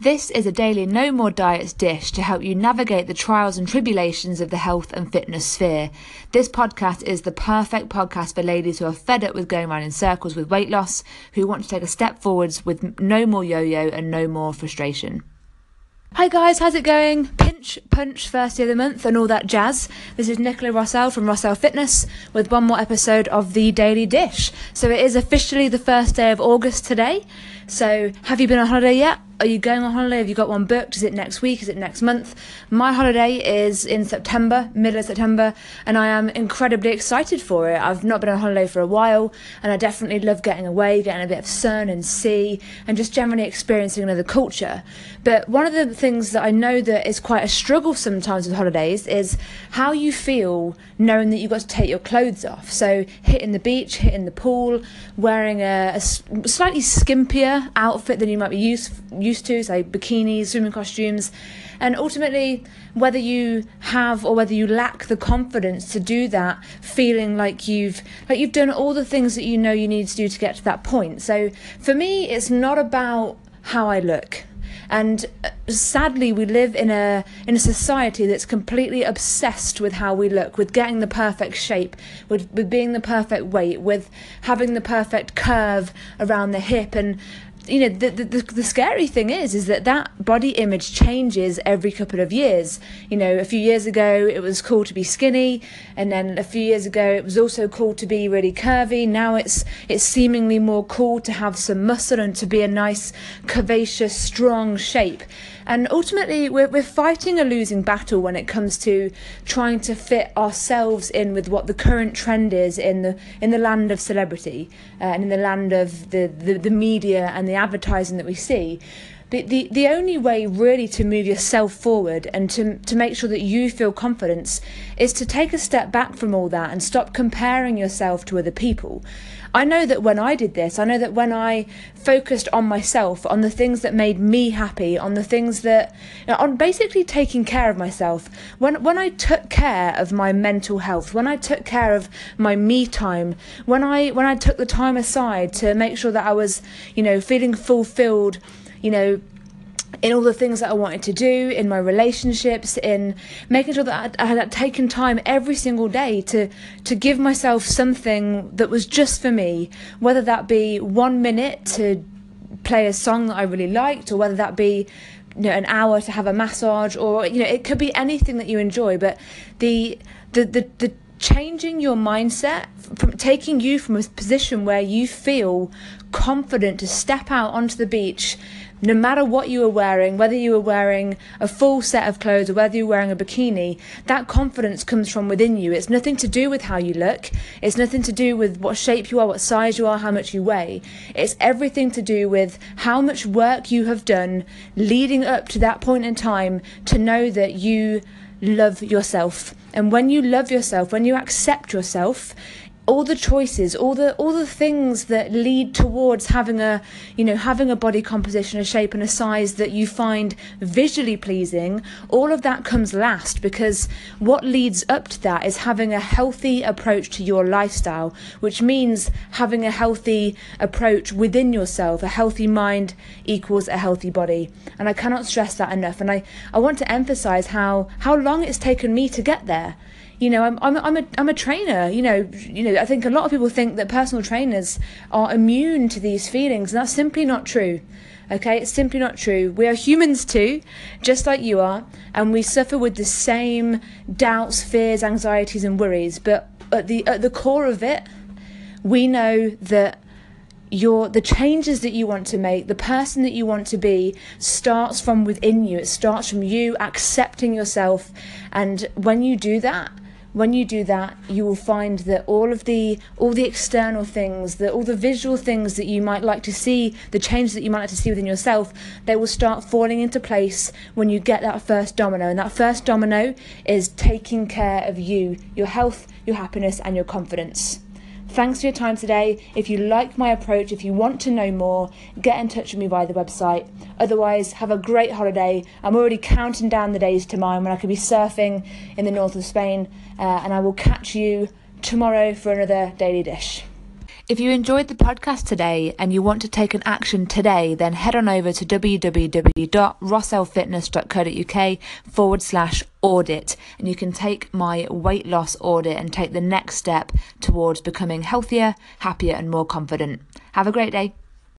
This is a daily No More Diets dish to help you navigate the trials and tribulations of the health and fitness sphere. This podcast is the perfect podcast for ladies who are fed up with going around in circles with weight loss, who want to take a step forwards with no more yo yo and no more frustration. Hi guys, how's it going? Pinch, punch, first day of the month, and all that jazz. This is Nicola Rossell from Rossell Fitness with one more episode of the Daily Dish. So it is officially the first day of August today. So have you been on holiday yet? Are you going on holiday? Have you got one booked? Is it next week? Is it next month? My holiday is in September, middle of September, and I am incredibly excited for it. I've not been on holiday for a while, and I definitely love getting away, getting a bit of sun and sea, and just generally experiencing another culture. But one of the things that I know that is quite a struggle sometimes with holidays is how you feel knowing that you've got to take your clothes off. So hitting the beach, hitting the pool, wearing a, a slightly skimpier outfit than you might be used used to, say bikinis, swimming costumes, and ultimately whether you have or whether you lack the confidence to do that, feeling like you've like you've done all the things that you know you need to do to get to that point. So for me, it's not about how I look. And uh, sadly, we live in a in a society that's completely obsessed with how we look, with getting the perfect shape, with with being the perfect weight, with having the perfect curve around the hip, and you know the, the the scary thing is is that that body image changes every couple of years. You know a few years ago it was cool to be skinny and then a few years ago it was also cool to be really curvy. Now it's it's seemingly more cool to have some muscle and to be a nice curvaceous strong shape. And ultimately, we're, we're fighting a losing battle when it comes to trying to fit ourselves in with what the current trend is in the in the land of celebrity uh, and in the land of the, the, the media and the advertising that we see. The, the, the only way really to move yourself forward and to, to make sure that you feel confidence is to take a step back from all that and stop comparing yourself to other people. I know that when I did this, I know that when I focused on myself, on the things that made me happy, on the things that, you know, on basically taking care of myself, when, when I took care of my mental health, when I took care of my me time, when I, when I took the time aside to make sure that I was, you know, feeling fulfilled, you know, in all the things that I wanted to do, in my relationships, in making sure that I had taken time every single day to to give myself something that was just for me, whether that be one minute to play a song that I really liked, or whether that be you know an hour to have a massage, or you know it could be anything that you enjoy. But the the the, the changing your mindset from taking you from a position where you feel confident to step out onto the beach no matter what you were wearing, whether you were wearing a full set of clothes or whether you were wearing a bikini, that confidence comes from within you. It's nothing to do with how you look, it's nothing to do with what shape you are, what size you are, how much you weigh. It's everything to do with how much work you have done leading up to that point in time to know that you love yourself. And when you love yourself, when you accept yourself, all the choices all the all the things that lead towards having a you know having a body composition a shape and a size that you find visually pleasing all of that comes last because what leads up to that is having a healthy approach to your lifestyle which means having a healthy approach within yourself. A healthy mind equals a healthy body. And I cannot stress that enough. And I I want to emphasize how how long it's taken me to get there you know, I'm, I'm, I'm, a, I'm a trainer. You know, you know. I think a lot of people think that personal trainers are immune to these feelings, and that's simply not true. Okay, it's simply not true. We are humans too, just like you are, and we suffer with the same doubts, fears, anxieties, and worries. But at the at the core of it, we know that your the changes that you want to make the person that you want to be starts from within you it starts from you accepting yourself and when you do that when you do that you will find that all of the all the external things that all the visual things that you might like to see the changes that you might like to see within yourself they will start falling into place when you get that first domino. And that first domino is taking care of you your health your happiness and your confidence Thanks for your time today. If you like my approach, if you want to know more, get in touch with me via the website. Otherwise, have a great holiday. I'm already counting down the days to mine when I could be surfing in the north of Spain, uh, and I will catch you tomorrow for another daily dish. If you enjoyed the podcast today and you want to take an action today, then head on over to www.rossellfitness.co.uk forward slash audit and you can take my weight loss audit and take the next step towards becoming healthier, happier, and more confident. Have a great day.